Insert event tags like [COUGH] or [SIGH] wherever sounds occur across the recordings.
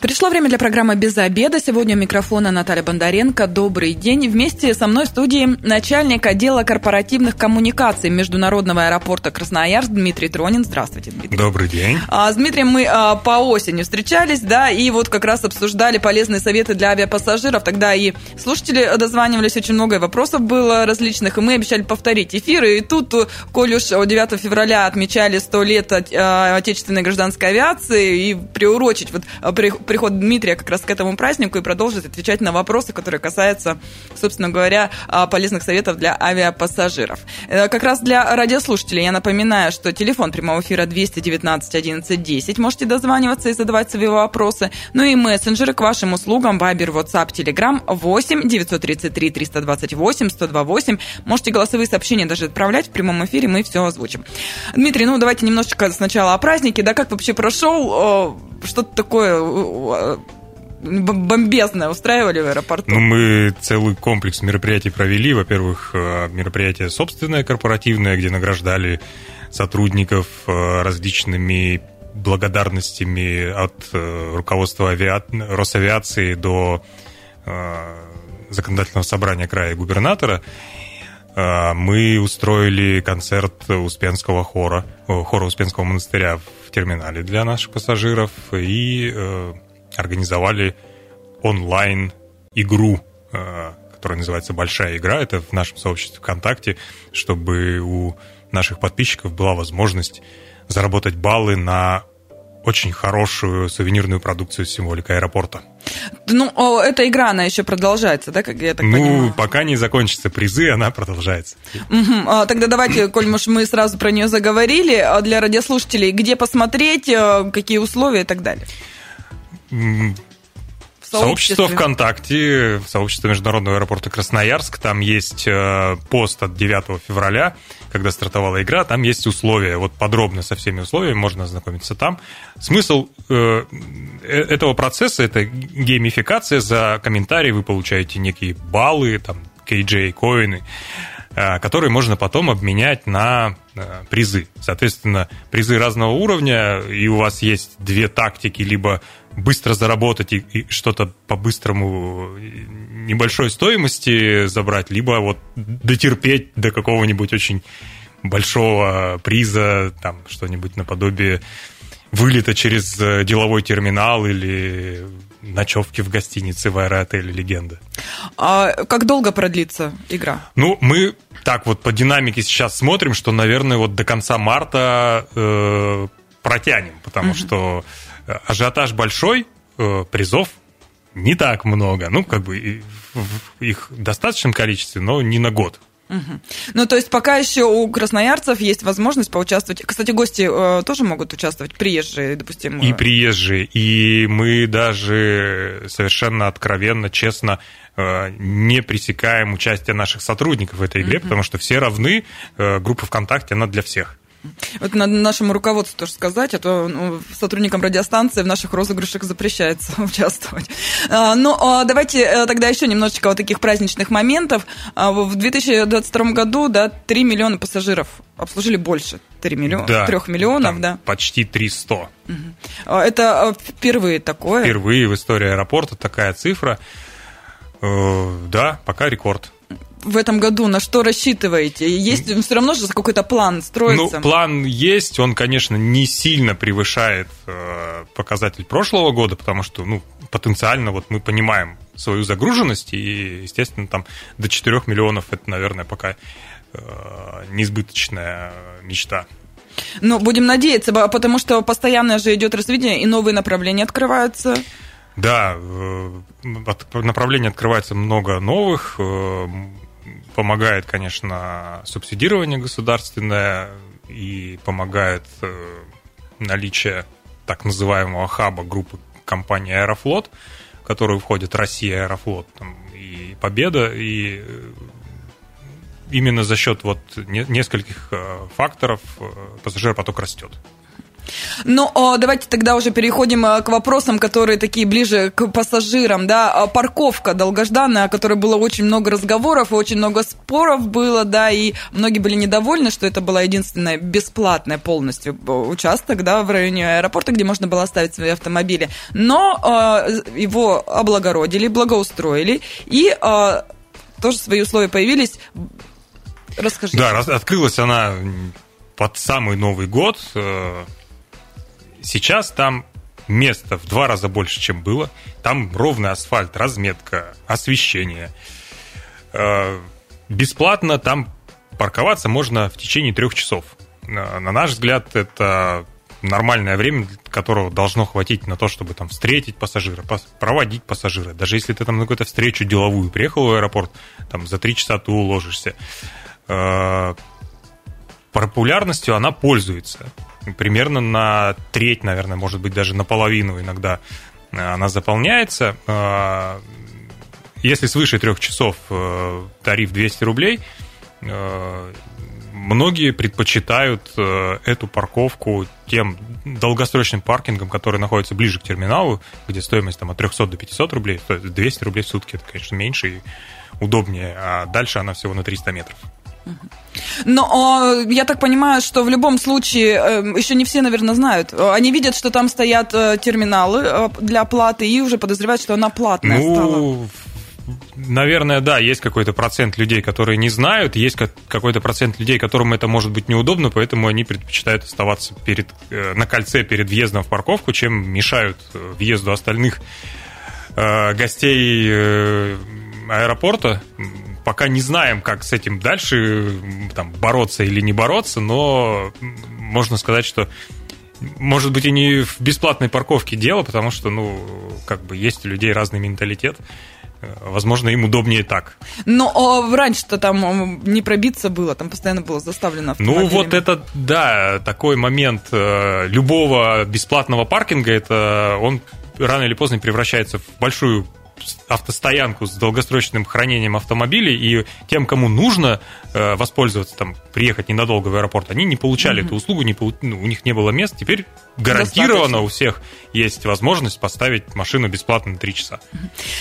Пришло время для программы «Без обеда». Сегодня у микрофона Наталья Бондаренко. Добрый день. Вместе со мной в студии начальник отдела корпоративных коммуникаций Международного аэропорта Красноярск Дмитрий Тронин. Здравствуйте, Дмитрий. Добрый день. А, с Дмитрием мы а, по осени встречались, да, и вот как раз обсуждали полезные советы для авиапассажиров. Тогда и слушатели дозванивались, очень много вопросов было различных, и мы обещали повторить эфиры. И тут, коль уж 9 февраля отмечали 100 лет а, отечественной гражданской авиации, и приурочить вот при, приход Дмитрия как раз к этому празднику и продолжит отвечать на вопросы, которые касаются, собственно говоря, а, полезных советов для авиапассажиров. Э, как раз для радиослушателей я напоминаю, что телефон прямого эфира 219 11 10. Можете дозваниваться и задавать свои вопросы. Ну и мессенджеры к вашим услугам Viber, WhatsApp, Telegram 8 933 328 128. Можете голосовые сообщения даже отправлять в прямом эфире, мы все озвучим. Дмитрий, ну давайте немножечко сначала о празднике. Да, как вообще прошел? Что-то такое бомбезное устраивали в аэропорту? Ну, мы целый комплекс мероприятий провели. Во-первых, э, мероприятие собственное, корпоративное, где награждали сотрудников э, различными благодарностями от э, руководства авиа... Росавиации до законодательного собрания края губернатора. Мы устроили концерт Успенского хора, хора Успенского монастыря в терминале для наших пассажиров и организовали онлайн-игру, э, которая называется «Большая игра». Это в нашем сообществе ВКонтакте, чтобы у наших подписчиков была возможность заработать баллы на очень хорошую сувенирную продукцию с символикой аэропорта. Ну, эта игра, она еще продолжается, да, как я так ну, понимаю? пока не закончатся призы, она продолжается. Угу. Тогда давайте, коль может, мы сразу про нее заговорили, а для радиослушателей, где посмотреть, э, какие условия и так далее. Сообщество ВКонтакте, сообщество Международного аэропорта Красноярск, там есть э, пост от 9 февраля, когда стартовала игра, там есть условия, вот подробно со всеми условиями можно ознакомиться там. Смысл э, э этого процесса – это геймификация, за комментарии вы получаете некие баллы, там, KJ, коины, э, которые можно потом обменять на призы. Соответственно, призы разного уровня, и у вас есть две тактики, либо быстро заработать и, и что-то по-быстрому небольшой стоимости забрать, либо вот дотерпеть до какого-нибудь очень большого приза, там что-нибудь наподобие вылета через э, деловой терминал или ночевки в гостинице в аэроотеле «Легенда». А как долго продлится игра? Ну, мы так вот по динамике сейчас смотрим, что, наверное, вот до конца марта э, протянем, потому угу. что ажиотаж большой, э, призов не так много. Ну, как бы их в достаточном количестве, но не на год. Угу. Ну, то есть пока еще у красноярцев есть возможность поучаствовать. Кстати, гости э, тоже могут участвовать, приезжие, допустим. И приезжие. И мы даже совершенно откровенно, честно э, не пресекаем участие наших сотрудников в этой игре, угу. потому что все равны. Э, группа ВКонтакте, она для всех. Вот надо нашему руководству тоже сказать, а то ну, сотрудникам радиостанции в наших розыгрышах запрещается [LAUGHS] участвовать. А, ну, а давайте э, тогда еще немножечко вот таких праздничных моментов. А, в 2022 году, да, 3 миллиона пассажиров обслужили больше 3 миллиона, да, 3 миллионов, да. Почти 300. Угу. Это впервые такое? Впервые в истории аэропорта такая цифра. Э, да, пока рекорд в этом году? На что рассчитываете? Есть все равно же какой-то план строится? Ну, план есть, он, конечно, не сильно превышает э, показатель прошлого года, потому что, ну, потенциально вот мы понимаем свою загруженность, и, естественно, там до 4 миллионов это, наверное, пока э, неизбыточная мечта. Ну, будем надеяться, потому что постоянно же идет развитие, и новые направления открываются. Да, э, направлений открывается много новых. Э, помогает, конечно, субсидирование государственное и помогает э, наличие так называемого хаба группы компании Аэрофлот, в которую входит Россия Аэрофлот там, и Победа, и именно за счет вот нескольких факторов пассажиропоток растет. Ну, давайте тогда уже переходим э, к вопросам, которые такие ближе к пассажирам, да, а, парковка долгожданная, о которой было очень много разговоров очень много споров было, да, и многие были недовольны, что это была единственная бесплатная полностью э, участок, да, в районе аэропорта, где можно было оставить свои автомобили, но э, его облагородили, благоустроили, и э, тоже свои условия появились. Расскажите. Да, открылась она под самый Новый год, э, Сейчас там места в два раза больше, чем было. Там ровный асфальт, разметка, освещение. Э, бесплатно там парковаться можно в течение трех часов. На наш взгляд, это нормальное время, которого должно хватить на то, чтобы там встретить пассажира, проводить пассажира. Даже если ты там на какую-то встречу деловую приехал в аэропорт, там за три часа ты уложишься. Э, популярностью она пользуется примерно на треть, наверное, может быть, даже наполовину иногда э, она заполняется. Э, если свыше трех часов э, тариф 200 рублей, многие предпочитают эту парковку тем долгосрочным паркингом, который находится ближе к терминалу, где стоимость там от 300 до 500 рублей, то есть 200 рублей в сутки, это, конечно, меньше и удобнее, а дальше она всего на 300 метров. Но я так понимаю, что в любом случае, эм, еще не все, наверное, знают. Они видят, что там стоят э, терминалы э, для оплаты и уже подозревают, что она платная ну, стала. Наверное, да, есть какой-то процент людей, которые не знают, есть какой-то процент людей, которым это может быть неудобно, поэтому они предпочитают оставаться перед, э, на кольце перед въездом в парковку, чем мешают въезду остальных гостей аэропорта пока не знаем, как с этим дальше там, бороться или не бороться, но можно сказать, что может быть и не в бесплатной парковке дело, потому что, ну, как бы есть у людей разный менталитет. Возможно, им удобнее так. Но а раньше-то там не пробиться было, там постоянно было заставлено Ну, вот это, да, такой момент э, любого бесплатного паркинга, это он рано или поздно превращается в большую автостоянку с долгосрочным хранением автомобилей, и тем, кому нужно э, воспользоваться, там, приехать ненадолго в аэропорт, они не получали mm-hmm. эту услугу, не, ну, у них не было мест. Теперь гарантированно у всех есть возможность поставить машину бесплатно на 3 часа.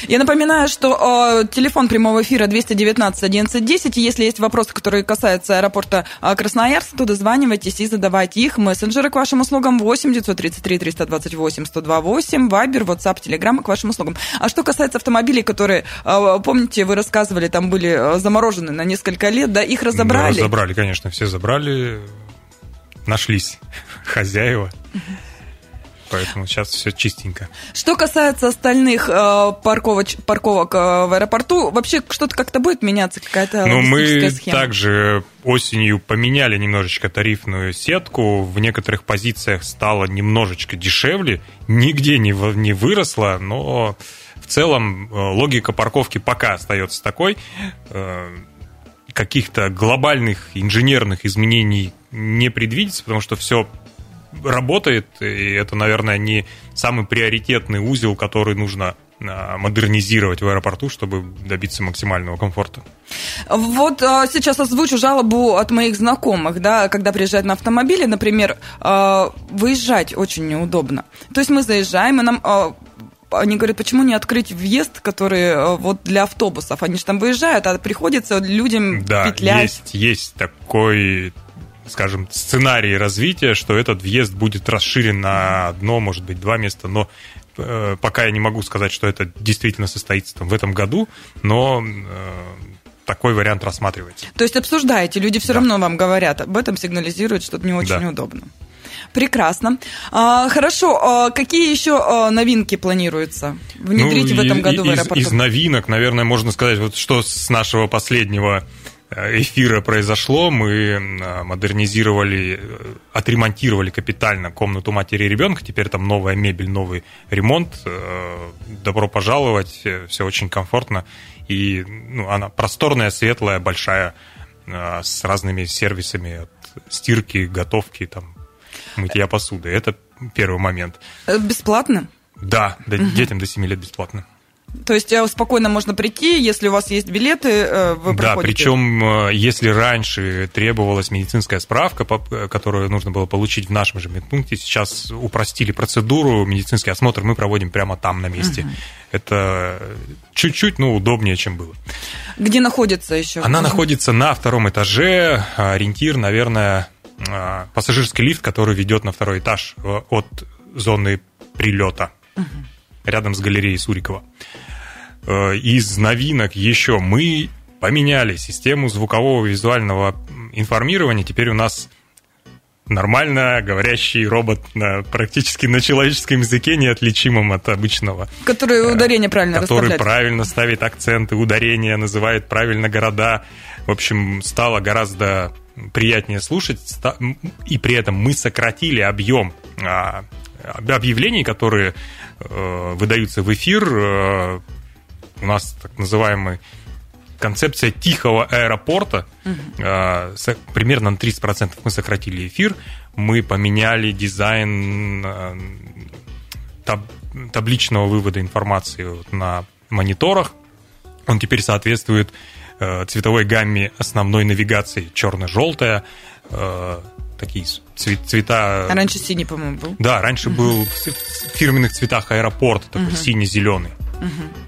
Я напоминаю, что э, телефон прямого эфира 219 1110. Если есть вопросы, которые касаются аэропорта э, Красноярск, то дозванивайтесь и задавайте их. Мессенджеры к вашим услугам 8 933 328 128, Вайбер, WhatsApp, Telegram к вашим услугам. А что касается автомобилей, которые, э, помните, вы рассказывали, там были э, заморожены на несколько лет, да, их разобрали? Да, разобрали, конечно, все забрали нашлись хозяева. Поэтому сейчас все чистенько. Что касается остальных э, парковоч, парковок э, в аэропорту, вообще что-то как-то будет меняться, какая-то Ну, мы схема? также осенью поменяли немножечко тарифную сетку. В некоторых позициях стало немножечко дешевле. Нигде не, не выросло, но в целом э, логика парковки пока остается такой. Э, каких-то глобальных инженерных изменений не предвидится, потому что все работает, и это, наверное, не самый приоритетный узел, который нужно а, модернизировать в аэропорту, чтобы добиться максимального комфорта. Вот а, сейчас озвучу жалобу от моих знакомых, да, когда приезжают на автомобиле, например, а, выезжать очень неудобно. То есть мы заезжаем, и нам они говорят, почему не открыть въезд, который вот для автобусов? Они же там выезжают, а приходится людям да, петлять. Есть, есть такой скажем, сценарий развития, что этот въезд будет расширен на одно, может быть, два места, но э, пока я не могу сказать, что это действительно состоится там, в этом году, но э, такой вариант рассматривается. То есть обсуждаете, люди все да. равно вам говорят об этом, сигнализируют, что это не очень да. удобно. Прекрасно. А, хорошо, а какие еще а, новинки планируются внедрить ну, в этом году из, в аэропорту? Из новинок, наверное, можно сказать, вот что с нашего последнего эфира произошло. Мы э, модернизировали, э, отремонтировали капитально комнату матери и ребенка. Теперь там новая мебель, новый ремонт. Добро пожаловать, все очень комфортно. И ну, она просторная, светлая, большая, с разными сервисами от стирки, готовки, там, мытья посуды. Это первый момент. Бесплатно? Да, угу. детям до 7 лет бесплатно. То есть э, спокойно можно прийти, если у вас есть билеты, э, вы Да, причем если раньше требовалась медицинская справка, которую нужно было получить в нашем же медпункте, сейчас упростили процедуру, медицинский осмотр мы проводим прямо там на месте. Угу. Это чуть-чуть, ну, удобнее, чем было. Где находится еще? Она находится на втором этаже, ориентир, наверное, пассажирский лифт, который ведет на второй этаж от зоны прилета, угу. рядом с галереей Сурикова. Э, из новинок еще мы поменяли систему звукового визуального информирования. Теперь у нас нормально говорящий робот на, практически на человеческом языке, неотличимом от обычного. Который э, ударение правильно Который правильно ставит акценты, ударения, называет правильно города. В общем, стало гораздо приятнее слушать, и при этом мы сократили объем а, объявлений, которые э, выдаются в эфир у нас так называемый концепция тихого аэропорта. Угу. Примерно на 30% мы сократили эфир. Мы поменяли дизайн а, таб табличного вывода информации на мониторах. Он теперь соответствует а, цветовой гамме основной навигации черно-желтая, такие цвета... А раньше синий, по-моему, был? Да, раньше был в фирменных цветах аэропорта, такой угу. синий-зеленый. Угу.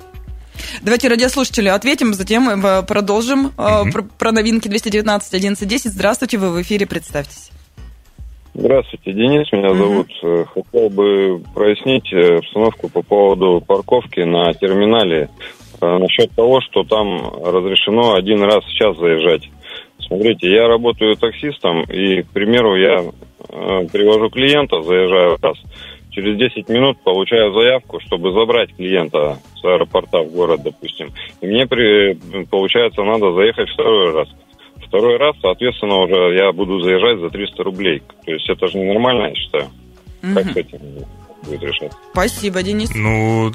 Давайте радиослушателю ответим, затем э, продолжим mm про, про новинки 219 1110. Здравствуйте, вы в эфире, представьтесь. Здравствуйте, Денис, меня mm зовут. Э, хотел бы прояснить обстановку по поводу парковки на терминале. Насчет того, что там разрешено один раз в час заезжать. Смотрите, я работаю таксистом, и, к примеру, я привожу клиента, заезжаю раз. Через 10 минут получаю заявку, чтобы забрать клиента с аэропорта в город, допустим. И мне, при, получается, надо заехать второй раз. Второй раз, соответственно, уже я буду заезжать за 300 рублей. То есть это же ненормально, я считаю. Угу. Как с этим будет решаться? Спасибо, Денис. Ну,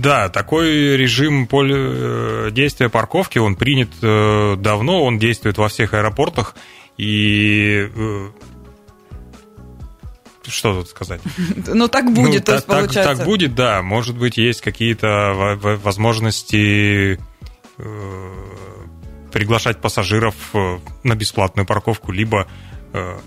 да, такой режим поле... действия парковки, он принят э, давно, он действует во всех аэропортах. И э, что тут сказать? [LAUGHS] Ну, так будет, то есть, получается. Так будет, да. Может быть, есть какие-то возможности э, приглашать пассажиров э, на бесплатную парковку, либо э,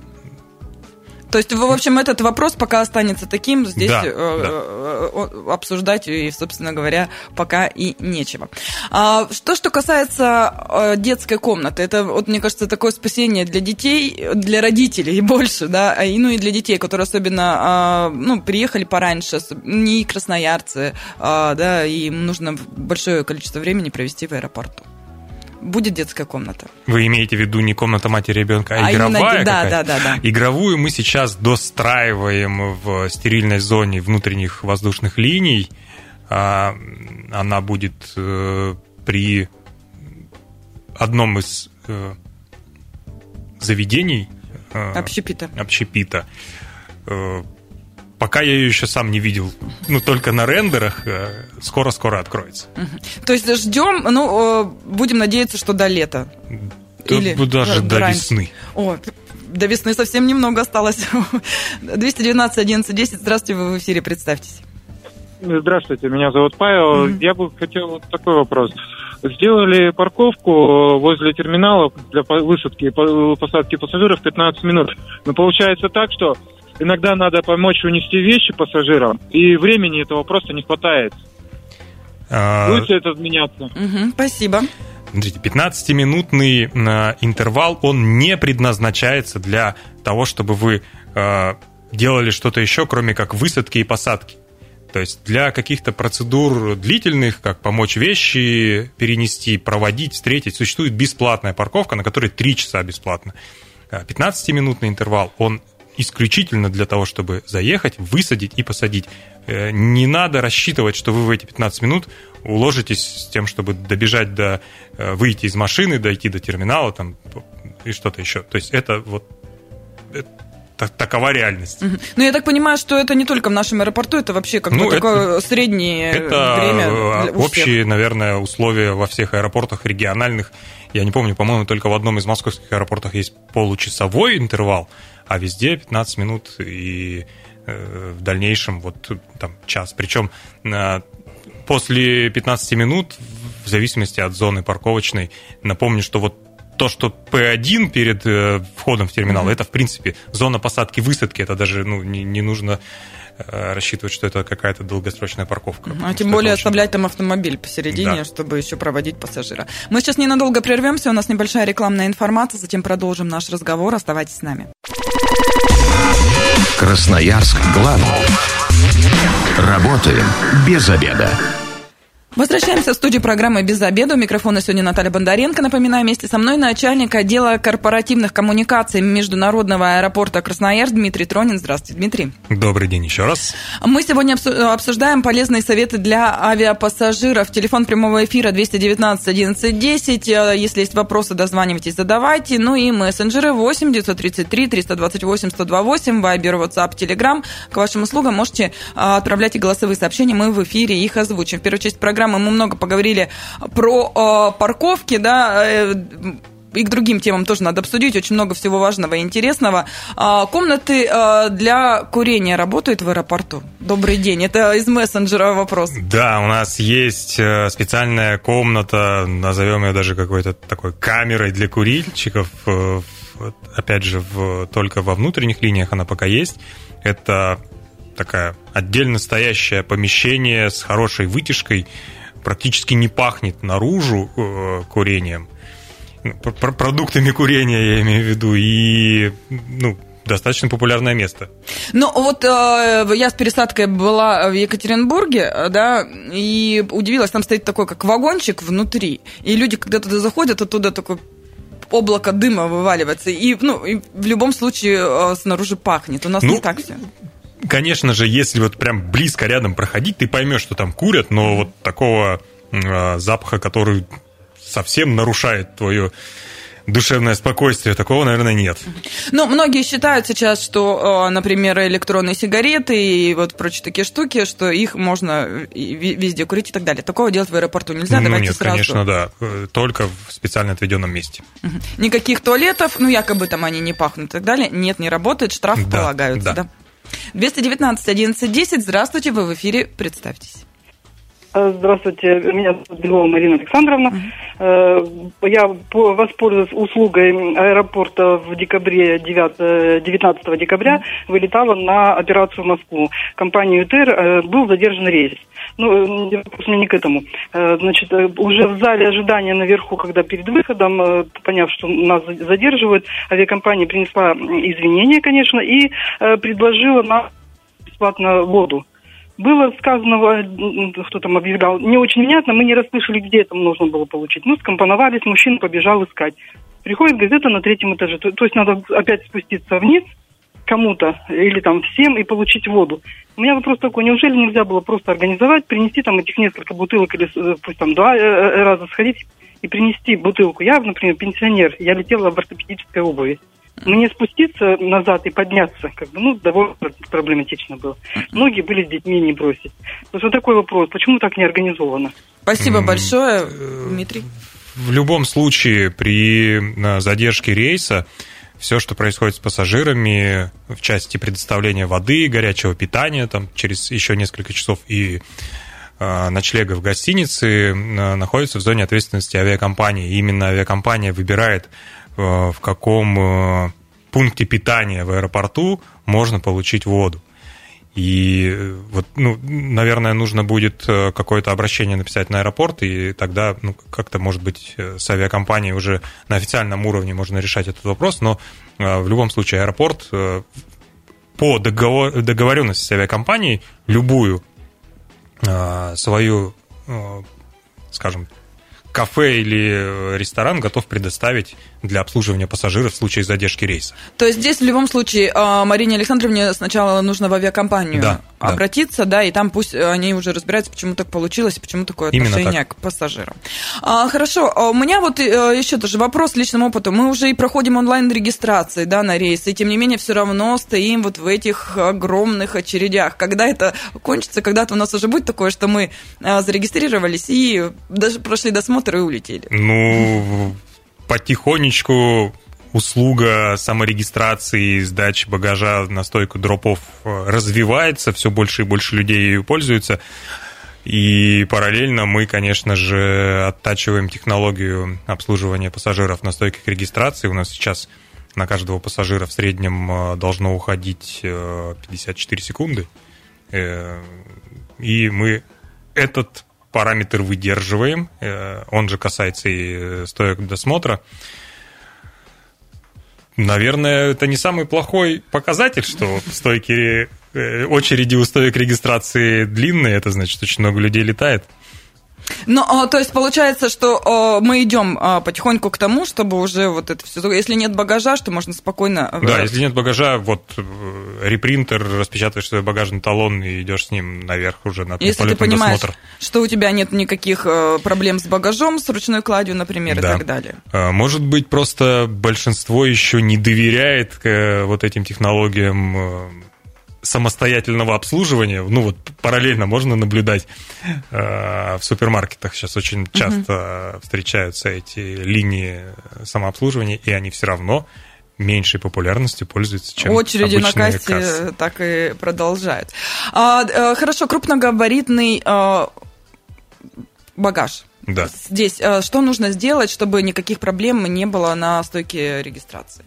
то есть, в общем, этот вопрос пока останется таким, здесь да, э, да. обсуждать и, собственно говоря, пока и нечего. А, что, что касается э, детской комнаты, это, вот, мне кажется, такое спасение для детей, для родителей [LAUGHS] больше, да, и, ну и для детей, которые особенно, а, ну, приехали пораньше, не красноярцы, а, да, и им нужно большое количество времени провести в аэропорту будет детская комната. Вы имеете в виду не комната матери ребенка, а, а игровая? Именно, да, да, да, да. Игровую мы сейчас достраиваем в стерильной зоне внутренних воздушных линий. А, она будет э, при одном из э, заведений э, общепита. общепита Пока я ее еще сам не видел, ну, только на рендерах, э, скоро-скоро откроется. То есть ждем, ну, будем надеяться, что до лета. Или даже до раньше. весны. О, до весны совсем немного осталось. 219 11 10. Здравствуйте, вы в эфире, представьтесь. Здравствуйте, меня зовут Павел. Mm-hmm. Я бы хотел вот такой вопрос. Сделали парковку возле терминала для высадки и посадки пассажиров 15 минут. Но получается так, что иногда надо помочь унести вещи пассажирам, и времени этого просто не хватает. А... Будет это меняться? Угу, спасибо. Смотрите, 15-минутный э, интервал, он не предназначается для того, чтобы вы э, делали что-то еще, кроме как высадки и посадки. То есть для каких-то процедур длительных, как помочь вещи перенести, проводить, встретить, существует бесплатная парковка, на которой 3 часа бесплатно. 15-минутный э, интервал, он исключительно для того, чтобы заехать, высадить и посадить. Э, не надо рассчитывать, что вы в эти 15 минут уложитесь с тем, чтобы добежать до... Э, выйти из машины, дойти до терминала там, и что-то еще. То есть это вот такова реальность. Угу. Ну, я так понимаю, что это не только в нашем аэропорту, это вообще как ну, бы такое среднее это время. Это общие, наверное, условия во всех аэропортах региональных. Я не помню, по-моему, только в одном из московских аэропортов есть получасовой интервал, а везде 15 минут и э, в дальнейшем вот там час. Причем э, после 15 минут, в зависимости от зоны парковочной, напомню, что вот то, что P1 перед э, входом в терминал, mm-hmm. это, в принципе, зона посадки-высадки. Это даже ну, не, не нужно э, рассчитывать, что это какая-то долгосрочная парковка. А тем более очень... оставлять там автомобиль посередине, да. чтобы еще проводить пассажира. Мы сейчас ненадолго прервемся, у нас небольшая рекламная информация, затем продолжим наш разговор. Оставайтесь с нами. Красноярск главный. Работаем без обеда. Возвращаемся в студию программы «Без обеда». У микрофона сегодня Наталья Бондаренко. Напоминаю, вместе со мной начальник отдела корпоративных коммуникаций Международного аэропорта Красноярск Дмитрий Тронин. Здравствуйте, Дмитрий. Добрый день еще раз. Мы сегодня обсуждаем полезные советы для авиапассажиров. Телефон прямого эфира 219 11 10. Если есть вопросы, дозванивайтесь, задавайте. Ну и мессенджеры 8 933 328 128, Вайбер, WhatsApp, Telegram. К вашим услугам можете а, отправлять и голосовые сообщения. Мы в эфире их озвучим. В первую часть программы программы мы много поговорили про э, парковки, да, э, и к другим темам тоже надо обсудить. Очень много всего важного и интересного. А, комнаты э, для курения работают в аэропорту? Добрый день. Это из мессенджера вопрос. Да, у нас есть э, специальная комната, назовем ее даже какой-то такой камерой для курильщиков. Э, опять же, в, только во внутренних линиях она пока есть. Это такая отдельно стоящее помещение с хорошей вытяжкой, практически не пахнет наружу э, курением, ну, продуктами курения я имею в виду, и ну, достаточно популярное место. Ну, вот э, я с пересадкой была в Екатеринбурге, да, и удивилась, там стоит такой, как вагончик внутри, и люди, когда туда заходят, оттуда такой облако дыма вываливается, и, ну, и в любом случае э, снаружи пахнет. У нас ну, не так все конечно же, если вот прям близко рядом проходить, ты поймешь, что там курят, но вот такого э, запаха, который совсем нарушает твое душевное спокойствие, такого, наверное, нет. Ну, многие считают сейчас, что, например, электронные сигареты и вот прочие такие штуки, что их можно везде курить и так далее. Такого делать в аэропорту нельзя, ну, давайте нет, сразу. конечно, да. Только в специально отведенном месте. Никаких туалетов, ну, якобы там они не пахнут и так далее. Нет, не работает, штраф да, полагаются, да? да? 219 11 10. Здравствуйте, вы в эфире. Представьтесь. Э, здравствуйте, меня зовут Белова Марина Александровна. Uh-huh. Я воспользуюсь услугой аэропорта в декабре, 9, 19 декабря, вылетала на операцию в Москву. Компания ЮТР э, был задержан рейс. Ну, вопрос не к этому. Значит, уже в зале ожидания наверху, когда перед выходом, поняв, что нас задерживают, авиакомпания принесла извинения, конечно, и предложила нам бесплатно воду было сказано, кто там объявлял, не очень внятно, мы не расслышали, где это нужно было получить. Ну, скомпоновались, мужчина побежал искать. Приходит газета на третьем этаже, то, то есть надо опять спуститься вниз кому-то или там всем и получить воду. У меня вопрос такой, неужели нельзя было просто организовать, принести там этих несколько бутылок или э, пусть там два э, э, раза сходить и принести бутылку. Я, например, пенсионер, я летела в ортопедической обуви. Мне спуститься назад и подняться, как бы, ну, довольно проблематично было. Многие были с детьми не бросить. Вот, вот такой вопрос, почему так не организовано? Спасибо большое, Дмитрий. В любом случае, при задержке рейса, все, что происходит с пассажирами в части предоставления воды, горячего питания, там, через еще несколько часов и э, ночлега в гостинице, э, находится в зоне ответственности авиакомпании. И именно авиакомпания выбирает Э, в каком э, пункте питания в аэропорту можно получить воду. И э, вот, ну, наверное, нужно будет какое-то обращение написать на аэропорт, и тогда, ну, как-то, может быть, с авиакомпанией уже на официальном уровне можно решать этот вопрос, но в любом случае аэропорт по договор, договоренности с авиакомпанией любую свою, скажем, кафе или ресторан готов предоставить для обслуживания пассажиров в случае задержки рейса. То есть здесь в любом случае а, Марине Александровне сначала нужно в авиакомпанию да, обратиться, да. да, и там пусть они уже разбираются, почему так получилось, почему такое отношение к пассажирам. А, хорошо, а у меня вот э, еще тоже вопрос личным опытом. Мы уже и проходим онлайн-регистрации, да, на рейсы, и тем не менее все равно стоим вот в этих огромных очередях. Когда это кончится, когда-то у нас уже будет такое, что мы э, зарегистрировались и даже прошли досмотр и улетели. Ну, потихонечку услуга саморегистрации, сдачи багажа на стойку дропов э, развивается, все больше и больше людей ею пользуются. И параллельно мы, конечно же, оттачиваем технологию обслуживания пассажиров на стойках регистрации. У нас сейчас на каждого пассажира в среднем э, должно уходить 54 секунды. И мы этот параметр выдерживаем. Он же касается и стоек досмотра. Наверное, это не самый плохой показатель, что стойки, э, очереди у стоек регистрации длинные, это значит, очень много людей летает. Ну, а, то есть получается, что а, мы идем а, потихоньку к тому, чтобы уже вот это все... Если нет багажа, что можно спокойно... Э, да, если нет багажа, вот э, репринтер, распечатываешь свой багажный талон и идешь с ним наверх уже на Если ты понимаешь, досмотр. что у тебя нет никаких э, проблем с багажом, с ручной кладью, например, да. и так далее. Может быть, просто большинство еще не доверяет вот этим технологиям самостоятельного обслуживания, ну вот параллельно можно наблюдать э, в супермаркетах сейчас очень часто угу. встречаются эти линии самообслуживания, и они все равно меньшей популярностью пользуются, чем Очереди на кассе кассы. так и продолжают. А, э, хорошо, крупногабаритный э, багаж. Да. Здесь э, что нужно сделать, чтобы никаких проблем не было на стойке регистрации?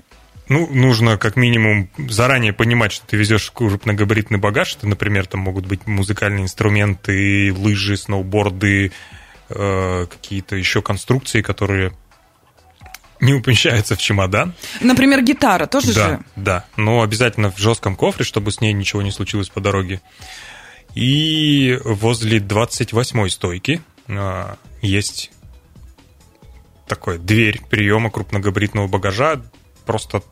Ну, нужно как минимум заранее понимать, что ты везешь крупногабаритный багаж. Это, например, там могут быть музыкальные инструменты, лыжи, сноуборды, э, какие-то еще конструкции, которые не умещаются в чемодан. Например, гитара тоже да, же? Да, но обязательно в жестком кофре, чтобы с ней ничего не случилось по дороге. И возле 28-й стойки э, есть такой дверь приема крупногабаритного багажа просто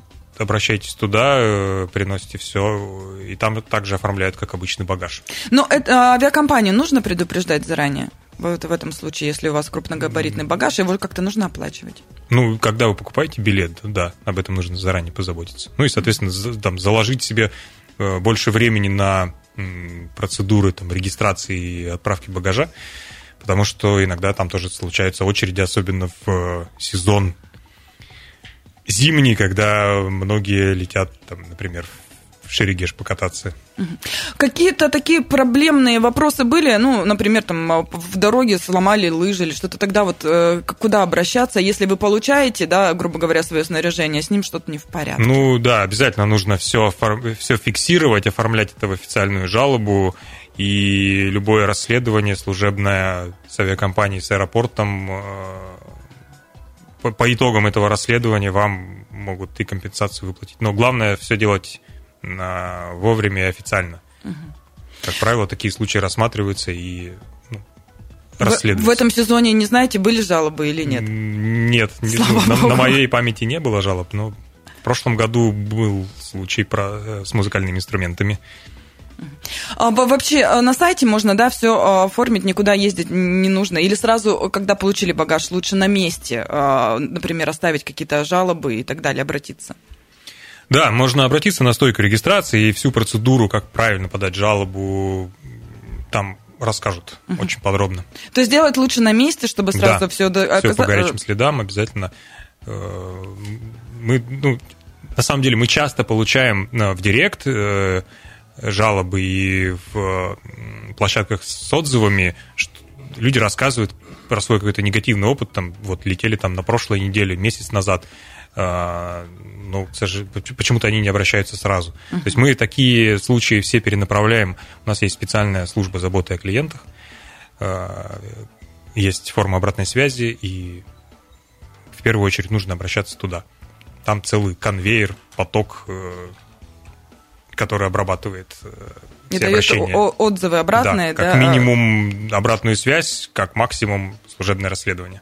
обращайтесь туда, э, приносите все, и там также оформляют, как обычный багаж. Но это, а, авиакомпанию нужно предупреждать заранее? Вот в этом случае, если у вас крупногабаритный багаж, его как-то нужно оплачивать. Ну, когда вы покупаете билет, да, об этом нужно заранее позаботиться. Ну и, соответственно, там, заложить себе э, больше времени на процедуры там, регистрации и отправки багажа, потому что иногда там тоже случаются очереди, особенно в э, сезон зимний, когда многие летят, там, например, в Шерегеш покататься. Какие-то такие проблемные вопросы были, ну, например, там а, в дороге сломали лыжи или что-то, тогда вот э, куда обращаться, если вы получаете, да, грубо говоря, свое снаряжение, с ним что-то не в порядке? Ну да, обязательно нужно все, все фиксировать, оформлять это в официальную жалобу, и любое расследование служебное с авиакомпанией, с аэропортом э, по, по итогам этого расследования вам могут и компенсацию выплатить. Но главное все делать на, вовремя и официально. Угу. Как правило, такие случаи рассматриваются и ну, расследуются. В, в этом сезоне не знаете, были жалобы или нет? Нет, на, на моей памяти не было жалоб, но в прошлом году был случай про, э, с музыкальными инструментами. А, вообще а, на сайте можно, да, все а, оформить, никуда ездить не нужно. Или сразу, когда получили багаж, лучше на месте, например, оставить какие-то жалобы и так далее, обратиться. Да, можно обратиться на стойку регистрации и всю процедуру, как правильно подать жалобу, там расскажут угу. очень подробно. То есть делать лучше на месте, чтобы сразу да, все... До... Все по горячим следам обязательно. Э, мы, ну, на самом деле, мы часто получаем э, в директ э, жалобы и в площадках с отзывами, люди рассказывают про свой какой-то негативный опыт, там, вот летели там на прошлой неделе, месяц назад, а, но почему-то они не обращаются сразу. Uh-huh. То есть мы такие случаи все перенаправляем. У нас есть специальная служба заботы о клиентах, а, есть форма обратной связи, и в первую очередь нужно обращаться туда. Там целый конвейер, поток э, который обрабатывает э, все И обращения. отзывы обратные, да? Как да? минимум обратную связь, как максимум служебное расследование.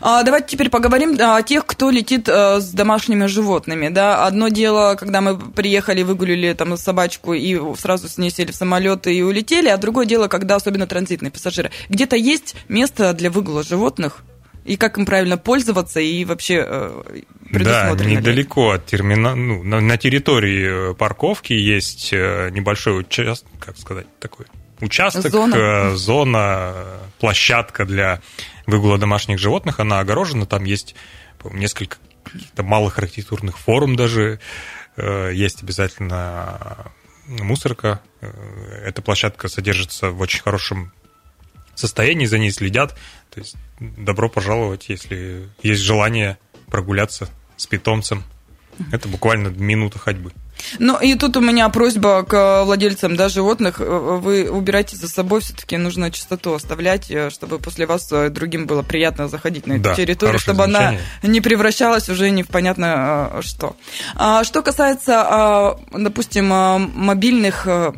А, давайте теперь поговорим о тех, кто летит э, с домашними животными. Да? Одно дело, когда мы приехали, выгулили там собачку и сразу с ней сели в самолет и улетели, а другое дело, когда особенно транзитные пассажиры. Где-то есть место для выгула животных? И как им правильно пользоваться, и вообще э, Да, недалеко от терминала, ну, на, на территории э, парковки есть э, небольшой участок, как сказать, такой участок, зона, зона площадка для выгула домашних животных, она огорожена, там есть несколько каких-то малых архитектурных форм даже, есть обязательно мусорка. Эта площадка содержится в очень хорошем состоянии, за ней следят. То есть добро пожаловать, если есть желание прогуляться с питомцем. Это буквально минута ходьбы. Ну и тут у меня просьба к владельцам да, животных. Вы убирайте за собой, все-таки нужно чистоту оставлять, э, чтобы после вас э, другим было приятно заходить на эту Да, территорию, чтобы она замечание. не превращалась уже не в понятно э, что. А Что касается, а, допустим, а, мобильных, э,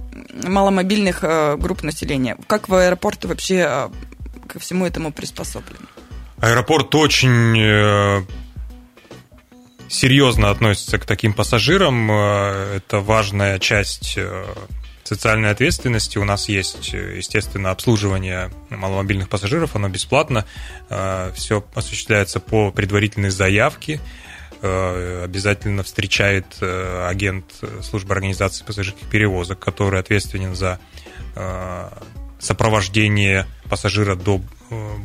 маломобильных э, групп населения, как в аэропорты вообще ко всему этому приспособлены? Аэропорт очень э, серьезно относится к таким пассажирам. Э, Это важная часть э, социальной ответственности. У нас есть, э, естественно, обслуживание маломобильных пассажиров, оно бесплатно. Все осуществляется по предварительной заявке. Э, Обязательно встречает э, агент службы организации пассажирских перевозок, который ответственен за э, сопровождение пассажира до э,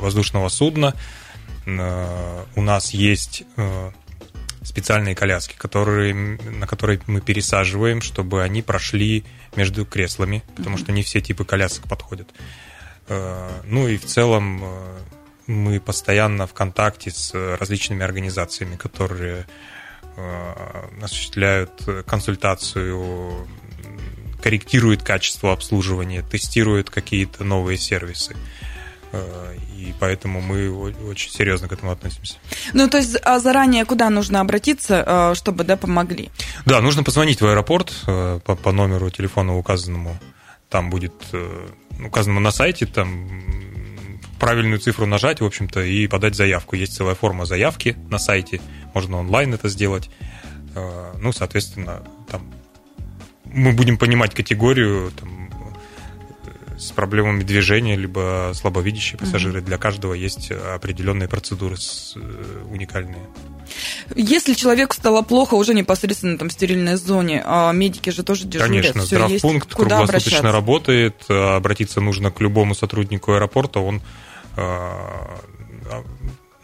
воздушного судна. Э, У нас есть э, специальные коляски, которые, на которые мы пересаживаем, чтобы они прошли между креслами, потому что не все типы колясок подходят. Э, Ну и в целом э, мы постоянно в контакте с различными организациями, которые э, осуществляют консультацию, корректируют качество обслуживания, тестируют какие-то новые сервисы. Э, И поэтому мы очень серьезно к этому относимся. Ну, то есть а заранее куда нужно обратиться, э, чтобы да, помогли? Да, нужно позвонить в аэропорт э, по, по номеру телефона указанному. Там будет э, указанному на сайте, там правильную цифру нажать, в общем-то, и подать заявку. Есть целая форма заявки на сайте, можно онлайн это сделать. Э, Ну, соответственно, там мы будем понимать категорию там, э, с проблемами движения, либо слабовидящие пассажиры. Для каждого есть определенные процедуры с- э, уникальные. Если человеку стало плохо уже непосредственно там в стерильной зоне, а медики же тоже дежурят. Конечно, есть. здравпункт Куда круглосуточно обращаться? работает. э, Обратиться нужно к любому сотруднику аэропорта. Он э,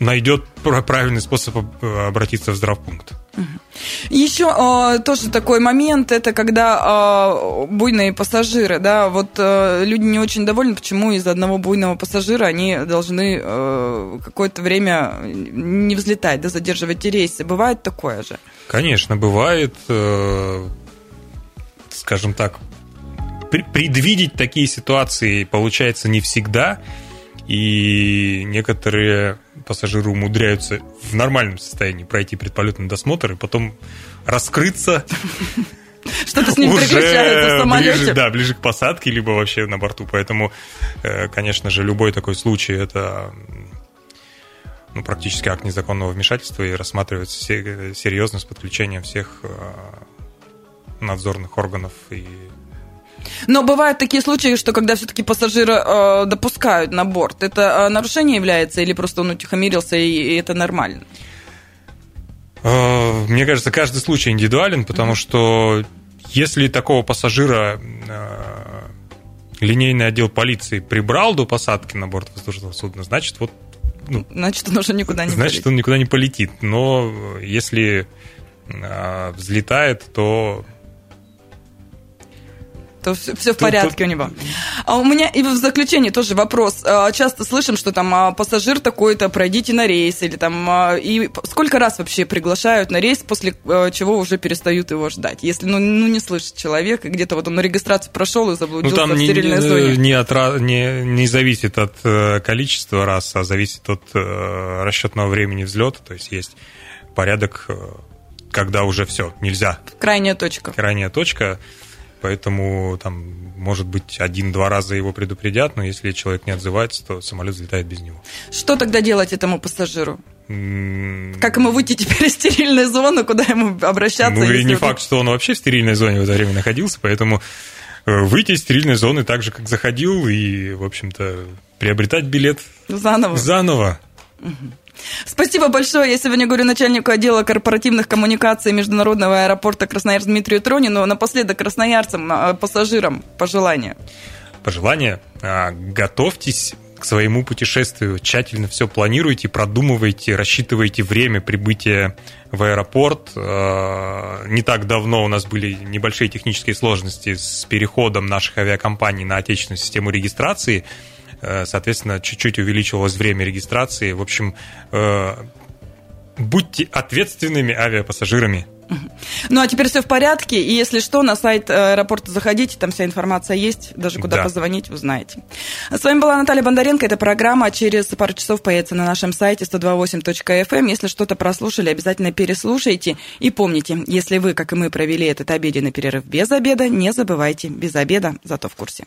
найдет пр- правильный способ обратиться в здравпункт. Еще э, тоже такой момент, это когда э, буйные пассажиры, да, вот э, люди не очень довольны, почему из-за одного буйного пассажира они должны э, какое-то время не взлетать, да, задерживать рейсы. Бывает такое же? Конечно, бывает, э, скажем так, пр- предвидеть такие ситуации получается не всегда, и некоторые пассажиры умудряются в нормальном состоянии пройти предполетный досмотр и потом раскрыться [LAUGHS] Что-то с ним в самолете. ближе, да, ближе к посадке, либо вообще на борту. Поэтому, э, конечно же, любой такой случай это ну, практически акт незаконного вмешательства и рассматривается се- серьезно с подключением всех э, надзорных органов и Но бывают такие случаи, что когда все-таки пассажира э, допускают на борт, это э, нарушение является или просто он утихомирился и, и это нормально? Э, Мне кажется, каждый случай индивидуален, потому что если такого пассажира э, линейный отдел полиции прибрал до посадки на борт воздушного судна, значит, вот ну, Значит, он уже никуда не значит, полетит. он никуда не полетит. Но если э, взлетает, то то все, в Тут- порядке у него. А у меня и в заключение тоже вопрос. А, Часто слышим, что там а, пассажир такой-то, пройдите на рейс, или там... а, И сколько раз вообще приглашают на рейс, после чего уже перестают его ждать? Если, ну, ну не слышит человек, и где-то вот он на регистрацию прошел и ну, заблудился там в не, стерильной не- зоне. не от не- не зависит от э, количества раз, а зависит от э, расчетного времени взлета. То есть есть порядок, э, когда уже все, нельзя Крайняя точка. крайняя точка, поэтому там, может быть, один-два раза его предупредят, но если человек не отзывается, то самолет взлетает без него. Что тогда делать этому пассажиру? Как ему выйти теперь из стерильной зоны, куда ему обращаться? Ну и не вдруг- факт, что он вообще в стерильной зоне в это время находился, поэтому э, выйти из стерильной зоны так же, как заходил, и, в общем-то, приобретать билет Заново. заново. Спасибо большое. Я сегодня говорю начальнику отдела корпоративных коммуникаций Международного аэропорта Красноярск Дмитрию Тронину. Напоследок красноярцам, а, пассажирам пожелания. Пожелание. а, Готовьтесь к своему путешествию, тщательно все планируйте, продумывайте, рассчитывайте время прибытия в аэропорт. Э, Не так давно у нас были небольшие технические сложности с переходом наших авиакомпаний на отечественную систему регистрации. Э, соответственно, чуть-чуть увеличивалось время регистрации. В общем, э, будьте ответственными авиапассажирами. Ну, а теперь все в порядке, и если что, на сайт аэропорта заходите, там вся информация есть, даже куда да. позвонить, узнаете. С вами была Наталья Бондаренко, эта программа через пару часов появится на нашем сайте 128.fm. Эм. Если что-то прослушали, обязательно переслушайте. И помните, если вы, как и мы, провели этот обеденный перерыв без обеда, не забывайте, без обеда, зато в курсе.